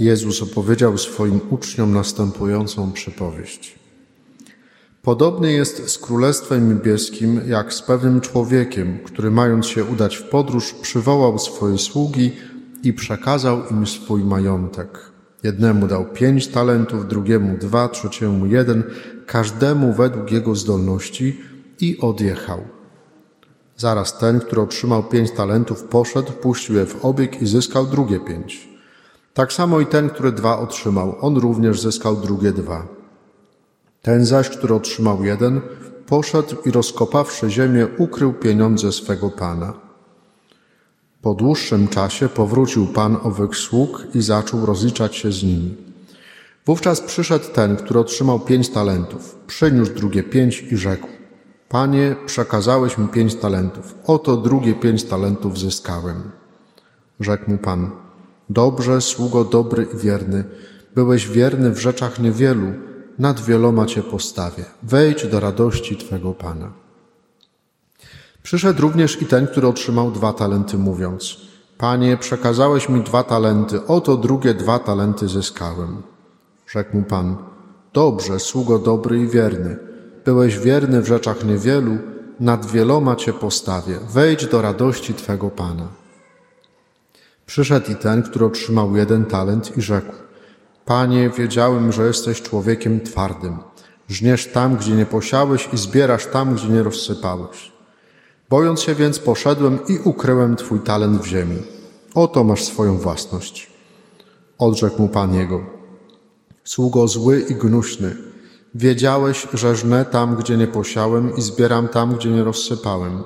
Jezus opowiedział swoim uczniom następującą przypowieść. Podobny jest z Królestwem Niebieskim, jak z pewnym człowiekiem, który mając się udać w podróż, przywołał swoje sługi i przekazał im swój majątek. Jednemu dał pięć talentów, drugiemu dwa, trzeciemu jeden, każdemu według jego zdolności i odjechał. Zaraz ten, który otrzymał pięć talentów, poszedł, puścił je w obieg i zyskał drugie pięć. Tak samo i ten, który dwa otrzymał, on również zyskał drugie dwa. Ten zaś, który otrzymał jeden, poszedł i rozkopawszy ziemię, ukrył pieniądze swego pana. Po dłuższym czasie powrócił pan owych sług i zaczął rozliczać się z nimi. Wówczas przyszedł ten, który otrzymał pięć talentów, przyniósł drugie pięć i rzekł: Panie, przekazałeś mi pięć talentów, oto drugie pięć talentów zyskałem. Rzekł mu pan: Dobrze, sługo dobry i wierny, byłeś wierny w rzeczach niewielu, nad wieloma cię postawię. Wejdź do radości twego pana. Przyszedł również i ten, który otrzymał dwa talenty, mówiąc: Panie, przekazałeś mi dwa talenty, oto drugie dwa talenty zyskałem. Rzekł mu pan: Dobrze, sługo dobry i wierny. Byłeś wierny w rzeczach niewielu, nad wieloma cię postawię. Wejdź do radości twego pana. Przyszedł i ten, który otrzymał jeden talent i rzekł: Panie, wiedziałem, że jesteś człowiekiem twardym. Żniesz tam, gdzie nie posiałeś i zbierasz tam, gdzie nie rozsypałeś. Bojąc się więc, poszedłem i ukryłem Twój talent w ziemi. Oto masz swoją własność. Odrzekł mu Pan jego. Sługo zły i gnuśny, wiedziałeś, że żnę tam, gdzie nie posiałem i zbieram tam, gdzie nie rozsypałem.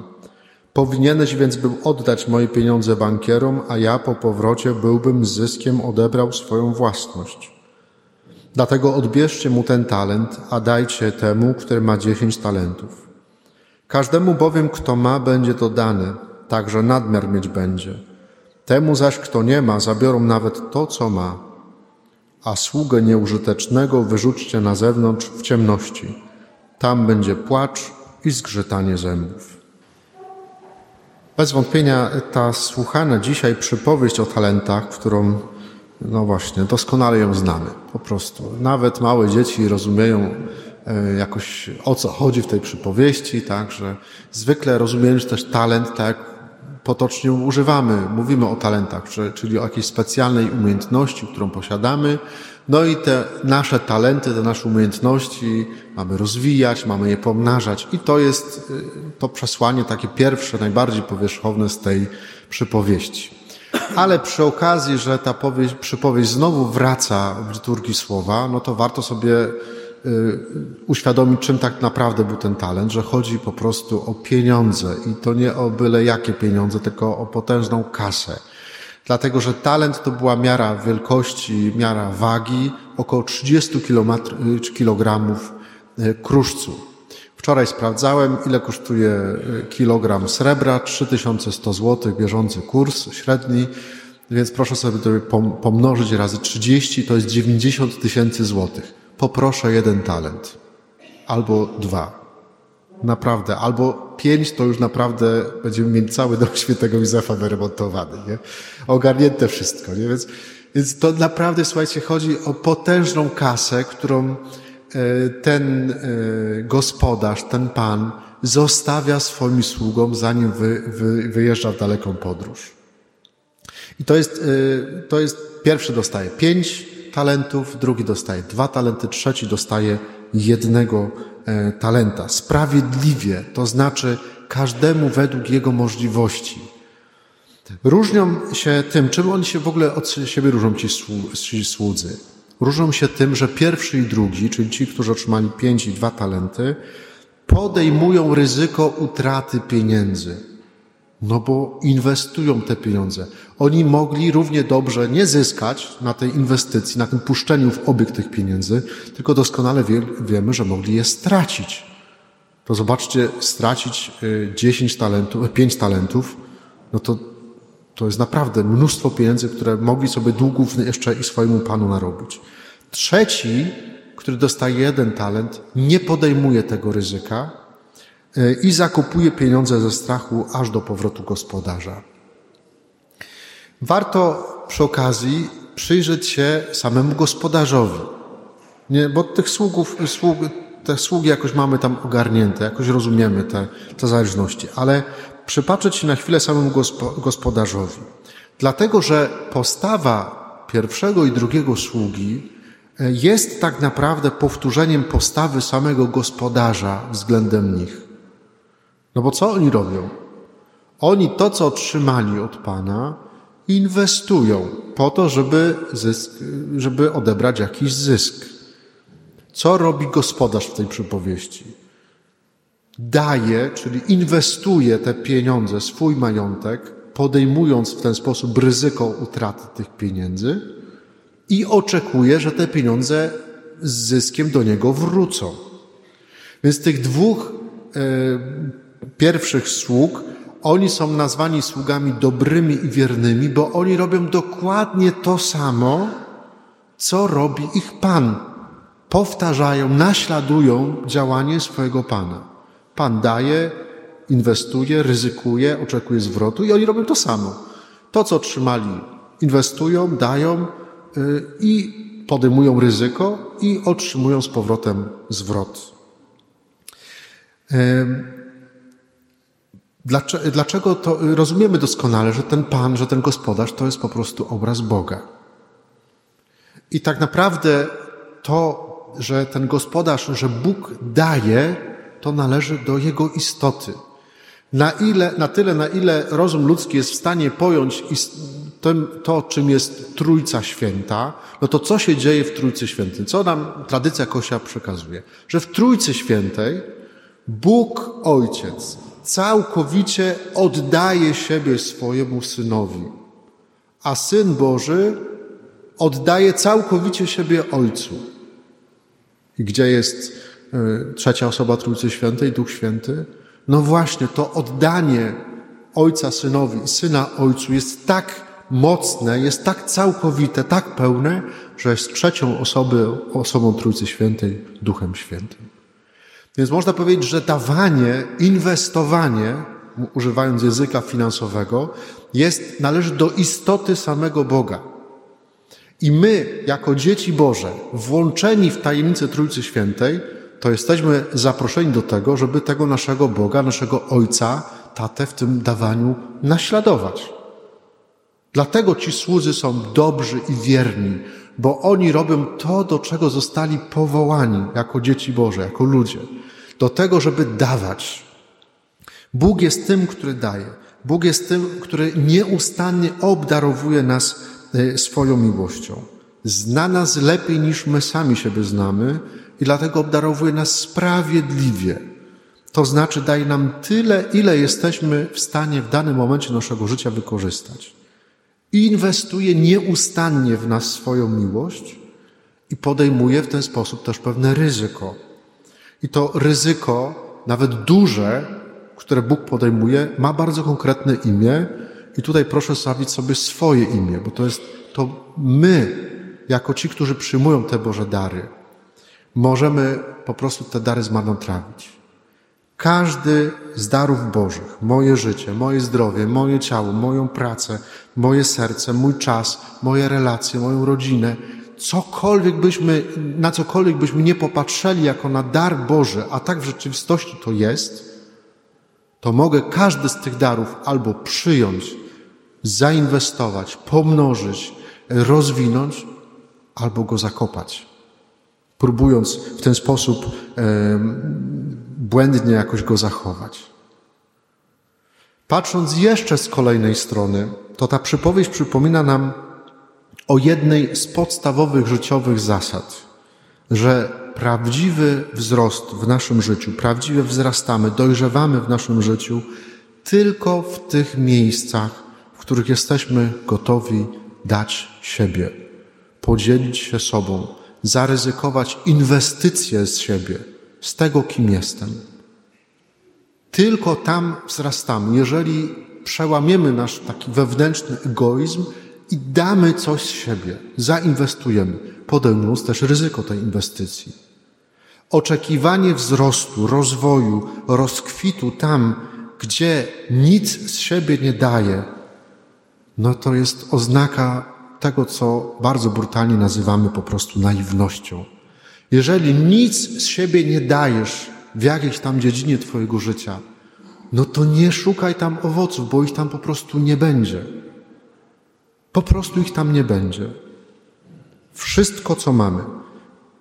Powinieneś więc był oddać moje pieniądze bankierom, a ja po powrocie byłbym z zyskiem odebrał swoją własność. Dlatego odbierzcie mu ten talent, a dajcie temu, który ma dziesięć talentów. Każdemu bowiem, kto ma, będzie to dane, także nadmiar mieć będzie. Temu zaś, kto nie ma, zabiorą nawet to, co ma. A sługę nieużytecznego wyrzućcie na zewnątrz w ciemności. Tam będzie płacz i zgrzytanie zębów. Bez wątpienia ta słuchana dzisiaj przypowieść o talentach, którą, no właśnie, doskonale ją znamy, po prostu. Nawet małe dzieci rozumieją e, jakoś o co chodzi w tej przypowieści, tak, że zwykle rozumiemy też talent, tak potocznie używamy, mówimy o talentach, czyli o jakiejś specjalnej umiejętności, którą posiadamy, no i te nasze talenty, te nasze umiejętności mamy rozwijać, mamy je pomnażać. I to jest y, to przesłanie takie pierwsze, najbardziej powierzchowne z tej przypowieści. Ale przy okazji, że ta powieść, przypowieść znowu wraca w liturgii słowa, no to warto sobie uświadomić, czym tak naprawdę był ten talent, że chodzi po prostu o pieniądze i to nie o byle jakie pieniądze, tylko o potężną kasę dlatego że talent to była miara wielkości, miara wagi, około 30 kg e, kruszcu. Wczoraj sprawdzałem, ile kosztuje kilogram srebra, 3100 zł, bieżący kurs średni, więc proszę sobie to pomnożyć razy 30, to jest 90 tysięcy złotych. Poproszę jeden talent albo dwa. Naprawdę. Albo pięć to już naprawdę będziemy mieli cały dom świętego Józefa wyremontowany, nie? Ogarnięte wszystko, nie? Więc, więc to naprawdę, słuchajcie, chodzi o potężną kasę, którą e, ten e, gospodarz, ten pan zostawia swoim sługom, zanim wy, wy, wyjeżdża w daleką podróż. I to jest, e, to jest, pierwszy dostaje pięć talentów, drugi dostaje dwa talenty, trzeci dostaje jednego E, talenta. Sprawiedliwie, to znaczy każdemu według jego możliwości. Różnią się tym, czym oni się w ogóle od siebie różnią ci słudzy. Różnią się tym, że pierwszy i drugi, czyli ci, którzy otrzymali pięć i dwa talenty, podejmują ryzyko utraty pieniędzy. No bo inwestują te pieniądze. Oni mogli równie dobrze nie zyskać na tej inwestycji, na tym puszczeniu w obieg tych pieniędzy, tylko doskonale wie, wiemy, że mogli je stracić. To zobaczcie, stracić 10 y, talentów, 5 talentów, no to, to jest naprawdę mnóstwo pieniędzy, które mogli sobie długów jeszcze i swojemu panu narobić. Trzeci, który dostaje jeden talent, nie podejmuje tego ryzyka, i zakupuje pieniądze ze strachu aż do powrotu gospodarza. Warto przy okazji przyjrzeć się samemu gospodarzowi. Nie, bo tych sługów, sług, te sługi jakoś mamy tam ogarnięte, jakoś rozumiemy te, te zależności, ale przypatrzeć się na chwilę samemu gospodarzowi. Dlatego, że postawa pierwszego i drugiego sługi e, jest tak naprawdę powtórzeniem postawy samego gospodarza względem nich. No bo co oni robią? Oni to, co otrzymali od Pana, inwestują po to, żeby, zysk, żeby odebrać jakiś zysk. Co robi gospodarz w tej przypowieści? Daje, czyli inwestuje te pieniądze, swój majątek, podejmując w ten sposób ryzyko utraty tych pieniędzy i oczekuje, że te pieniądze z zyskiem do niego wrócą. Więc tych dwóch e, pierwszych sług, oni są nazwani sługami dobrymi i wiernymi, bo oni robią dokładnie to samo, co robi ich Pan. Powtarzają, naśladują działanie swojego Pana. Pan daje, inwestuje, ryzykuje, oczekuje zwrotu i oni robią to samo. To, co otrzymali, inwestują, dają yy, i podejmują ryzyko i otrzymują z powrotem zwrot. Dlaczego to rozumiemy doskonale, że ten Pan, że ten gospodarz to jest po prostu obraz Boga. I tak naprawdę to, że ten gospodarz, że Bóg daje, to należy do jego istoty. Na, ile, na tyle, na ile rozum ludzki jest w stanie pojąć to, to, czym jest Trójca Święta, no to co się dzieje w Trójcy Świętej? Co nam tradycja Kosia przekazuje? Że w Trójcy Świętej Bóg Ojciec całkowicie oddaje siebie swojemu Synowi, a Syn Boży oddaje całkowicie siebie Ojcu. I gdzie jest y, trzecia osoba Trójcy Świętej, Duch Święty? No właśnie, to oddanie Ojca Synowi Syna Ojcu jest tak mocne, jest tak całkowite, tak pełne, że jest trzecią osobą, osobą Trójcy Świętej, Duchem Świętym. Więc można powiedzieć, że dawanie, inwestowanie, używając języka finansowego, jest, należy do istoty samego Boga. I my, jako dzieci Boże, włączeni w tajemnicę Trójcy Świętej, to jesteśmy zaproszeni do tego, żeby tego naszego Boga, naszego Ojca, Tatę w tym dawaniu naśladować. Dlatego ci słudzy są dobrzy i wierni, bo oni robią to, do czego zostali powołani jako dzieci Boże, jako ludzie. Do tego, żeby dawać. Bóg jest tym, który daje. Bóg jest tym, który nieustannie obdarowuje nas e, swoją miłością. Zna nas lepiej niż my sami siebie znamy i dlatego obdarowuje nas sprawiedliwie. To znaczy daje nam tyle, ile jesteśmy w stanie w danym momencie naszego życia wykorzystać. I inwestuje nieustannie w nas swoją miłość i podejmuje w ten sposób też pewne ryzyko. I to ryzyko, nawet duże, które Bóg podejmuje, ma bardzo konkretne imię. I tutaj proszę stawić sobie swoje imię, bo to jest to my, jako ci, którzy przyjmują te Boże dary, możemy po prostu te dary zmarnotrawić. Każdy z darów Bożych, moje życie, moje zdrowie, moje ciało, moją pracę, moje serce, mój czas, moje relacje, moją rodzinę, cokolwiek byśmy, na cokolwiek byśmy nie popatrzeli jako na dar Boży, a tak w rzeczywistości to jest, to mogę każdy z tych darów albo przyjąć, zainwestować, pomnożyć, rozwinąć, albo go zakopać próbując w ten sposób błędnie jakoś go zachować. Patrząc jeszcze z kolejnej strony, to ta przypowieść przypomina nam o jednej z podstawowych życiowych zasad, że prawdziwy wzrost w naszym życiu, prawdziwie wzrastamy, dojrzewamy w naszym życiu tylko w tych miejscach, w których jesteśmy gotowi dać siebie, podzielić się sobą, zaryzykować inwestycje z siebie, z tego, kim jestem. Tylko tam wzrastamy. Jeżeli przełamiemy nasz taki wewnętrzny egoizm i damy coś z siebie, zainwestujemy, podejmując też ryzyko tej inwestycji. Oczekiwanie wzrostu, rozwoju, rozkwitu tam, gdzie nic z siebie nie daje, no to jest oznaka tego, co bardzo brutalnie nazywamy po prostu naiwnością. Jeżeli nic z siebie nie dajesz w jakiejś tam dziedzinie Twojego życia, no to nie szukaj tam owoców, bo ich tam po prostu nie będzie. Po prostu ich tam nie będzie. Wszystko, co mamy,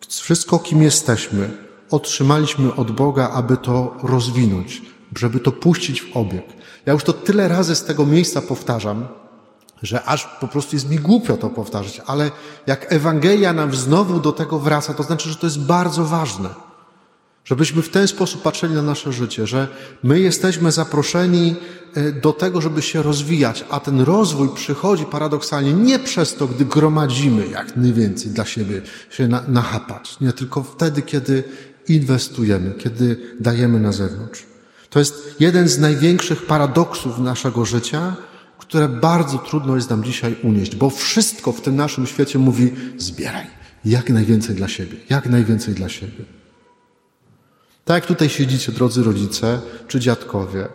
wszystko, kim jesteśmy, otrzymaliśmy od Boga, aby to rozwinąć, żeby to puścić w obieg. Ja już to tyle razy z tego miejsca powtarzam, że aż po prostu jest mi głupio to powtarzać, ale jak Ewangelia nam znowu do tego wraca, to znaczy, że to jest bardzo ważne. Żebyśmy w ten sposób patrzyli na nasze życie, że my jesteśmy zaproszeni e, do tego, żeby się rozwijać, a ten rozwój przychodzi paradoksalnie nie przez to, gdy gromadzimy jak najwięcej dla siebie się na, nachapać, nie tylko wtedy, kiedy inwestujemy, kiedy dajemy na zewnątrz. To jest jeden z największych paradoksów naszego życia, które bardzo trudno jest nam dzisiaj unieść, bo wszystko w tym naszym świecie mówi: zbieraj jak najwięcej dla siebie, jak najwięcej dla siebie. Tak jak tutaj siedzicie, drodzy rodzice czy dziadkowie,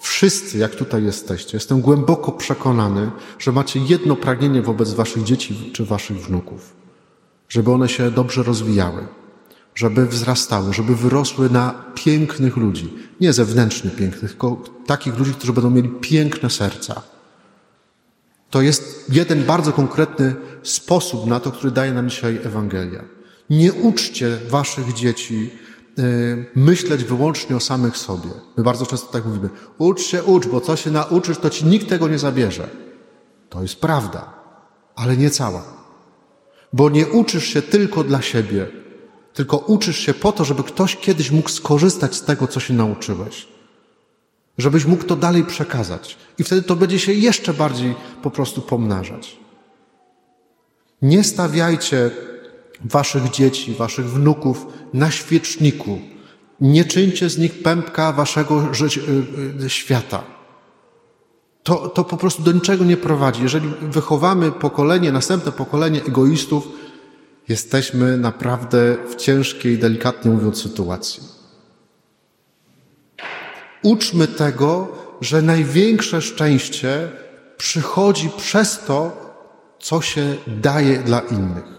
wszyscy, jak tutaj jesteście, jestem głęboko przekonany, że macie jedno pragnienie wobec waszych dzieci czy waszych wnuków, żeby one się dobrze rozwijały, żeby wzrastały, żeby wyrosły na pięknych ludzi, nie zewnętrznie pięknych, tylko takich ludzi, którzy będą mieli piękne serca. To jest jeden bardzo konkretny sposób na to, który daje nam dzisiaj Ewangelia. Nie uczcie waszych dzieci myśleć wyłącznie o samych sobie. My bardzo często tak mówimy, ucz się, ucz, bo co się nauczysz, to ci nikt tego nie zabierze. To jest prawda, ale nie cała. Bo nie uczysz się tylko dla siebie, tylko uczysz się po to, żeby ktoś kiedyś mógł skorzystać z tego, co się nauczyłeś. Żebyś mógł to dalej przekazać. I wtedy to będzie się jeszcze bardziej po prostu pomnażać. Nie stawiajcie waszych dzieci, waszych wnuków na świeczniku. Nie czyńcie z nich pępka waszego y, y, świata. To, to po prostu do niczego nie prowadzi. Jeżeli wychowamy pokolenie, następne pokolenie egoistów, jesteśmy naprawdę w ciężkiej, delikatnie mówiąc, sytuacji. Uczmy tego, że największe szczęście przychodzi przez to, co się daje dla innych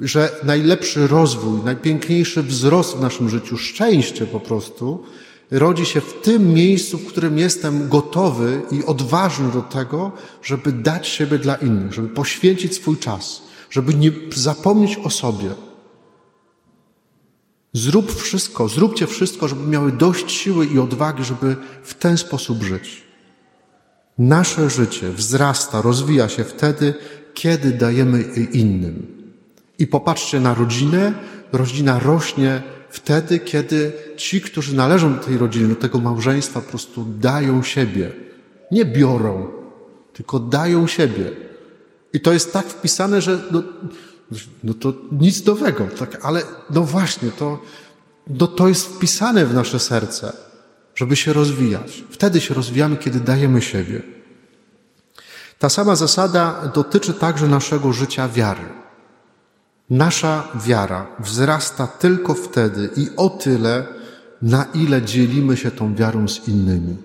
że najlepszy rozwój, najpiękniejszy wzrost w naszym życiu, szczęście po prostu, rodzi się w tym miejscu, w którym jestem gotowy i odważny do tego, żeby dać siebie dla innych, żeby poświęcić swój czas, żeby nie zapomnieć o sobie. Zrób wszystko, zróbcie wszystko, żeby miały dość siły i odwagi, żeby w ten sposób żyć. Nasze życie wzrasta, rozwija się wtedy, kiedy dajemy innym. I popatrzcie na rodzinę. Rodzina rośnie wtedy, kiedy ci, którzy należą do tej rodziny, do tego małżeństwa, po prostu dają siebie. Nie biorą, tylko dają siebie. I to jest tak wpisane, że no, no to nic nowego, tak, ale no właśnie, to, no to jest wpisane w nasze serce, żeby się rozwijać. Wtedy się rozwijamy, kiedy dajemy siebie. Ta sama zasada dotyczy także naszego życia wiary. Nasza wiara wzrasta tylko wtedy i o tyle, na ile dzielimy się tą wiarą z innymi.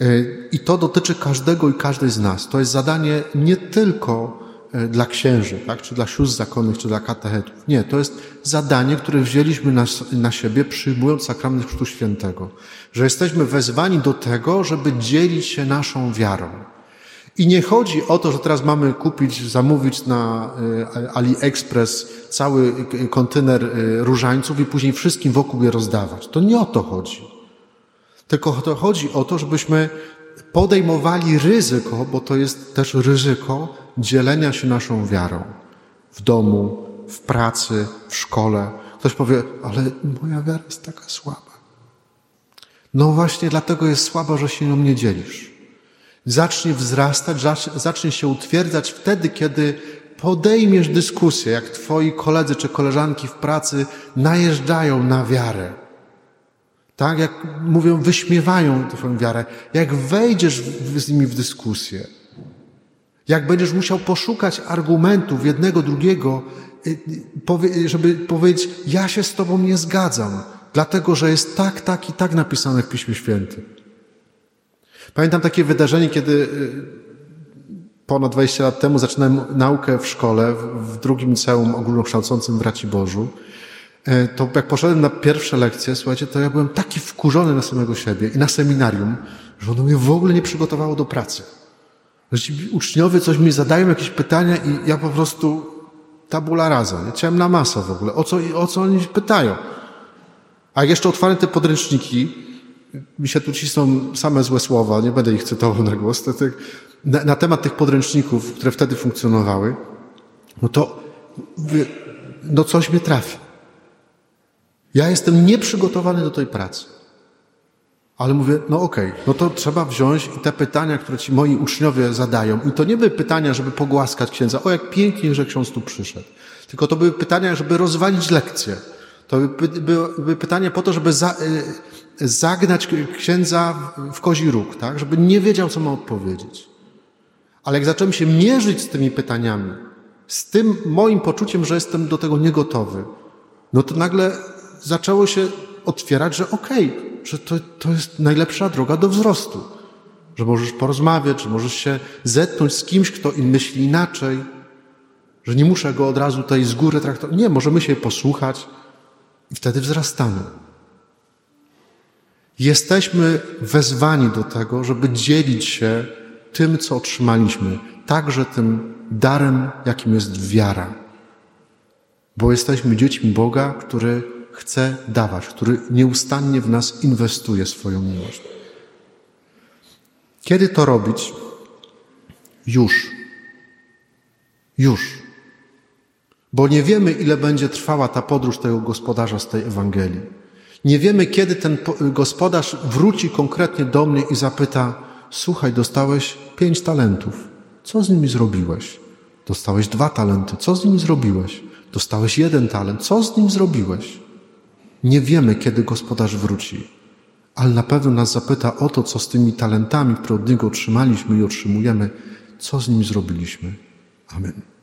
E, I to dotyczy każdego i każdej z nas. To jest zadanie nie tylko e, dla księży, tak? czy dla sióstr zakonnych, czy dla katechetów. Nie, to jest zadanie, które wzięliśmy na, na siebie, przyjmując sakrament Chrztu Świętego. Że jesteśmy wezwani do tego, żeby dzielić się naszą wiarą. I nie chodzi o to, że teraz mamy kupić, zamówić na e, AliExpress cały kontener e, różańców i później wszystkim wokół je rozdawać. To nie o to chodzi. Tylko to chodzi o to, żebyśmy podejmowali ryzyko, bo to jest też ryzyko dzielenia się naszą wiarą w domu, w pracy, w szkole. Ktoś powie, ale moja wiara jest taka słaba. No właśnie dlatego jest słaba, że się nią nie dzielisz zacznie wzrastać, zacznie się utwierdzać wtedy, kiedy podejmiesz dyskusję, jak twoi koledzy czy koleżanki w pracy najeżdżają na wiarę. Tak, jak mówią, wyśmiewają twoją wiarę. Jak wejdziesz z nimi w dyskusję, jak będziesz musiał poszukać argumentów jednego, drugiego, y, y, żeby powiedzieć, ja się z tobą nie zgadzam, dlatego że jest tak, tak i tak napisane w Piśmie Świętym. Pamiętam takie wydarzenie, kiedy y, ponad 20 lat temu zaczynałem naukę w szkole, w drugim liceum ogólnokształcącym w Raciborzu. E, to jak poszedłem na pierwsze lekcje, słuchajcie, to ja byłem taki wkurzony na samego siebie i na seminarium, że ono mnie w ogóle nie przygotowało do pracy. Ci uczniowie coś mi zadają, jakieś pytania i ja po prostu tabula rasa. Ja chciałem na masę w ogóle. O co, o co oni pytają? A jeszcze otwarłem te podręczniki, mi się tu cisną same złe słowa, nie będę ich cytował na głos, na, na, temat tych podręczników, które wtedy funkcjonowały, no to no coś mnie trafi. Ja jestem nieprzygotowany do tej pracy. Ale mówię, no okej, okay, no to trzeba wziąć i te pytania, które ci moi uczniowie zadają, i to nie były pytania, żeby pogłaskać księdza, o jak pięknie, że ksiądz tu przyszedł, tylko to były pytania, żeby rozwalić lekcję. To były pytania po to, żeby za, y, zagnać księdza w kozi róg, tak? żeby nie wiedział, co ma odpowiedzieć. Ale jak zacząłem się mierzyć z tymi pytaniami, z tym moim poczuciem, że jestem do tego niegotowy, no to nagle zaczęło się otwierać, że okej, okay, że to, to jest najlepsza droga do wzrostu. Że możesz porozmawiać, że możesz się zetknąć z kimś, kto myśli inaczej, że nie muszę go od razu tutaj z góry traktować. Nie, możemy się posłuchać i wtedy wzrastamy. Jesteśmy wezwani do tego, żeby dzielić się tym, co otrzymaliśmy, także tym darem, jakim jest wiara. Bo jesteśmy dziećmi Boga, który chce dawać, który nieustannie w nas inwestuje swoją miłość. Kiedy to robić? Już. Już. Bo nie wiemy, ile będzie trwała ta podróż tego gospodarza z tej Ewangelii. Nie wiemy, kiedy ten gospodarz wróci konkretnie do mnie i zapyta: Słuchaj, dostałeś pięć talentów. Co z nimi zrobiłeś? Dostałeś dwa talenty. Co z nimi zrobiłeś? Dostałeś jeden talent. Co z nim zrobiłeś? Nie wiemy, kiedy gospodarz wróci, ale na pewno nas zapyta o to, co z tymi talentami, które od niego otrzymaliśmy i otrzymujemy, co z nimi zrobiliśmy. Amen.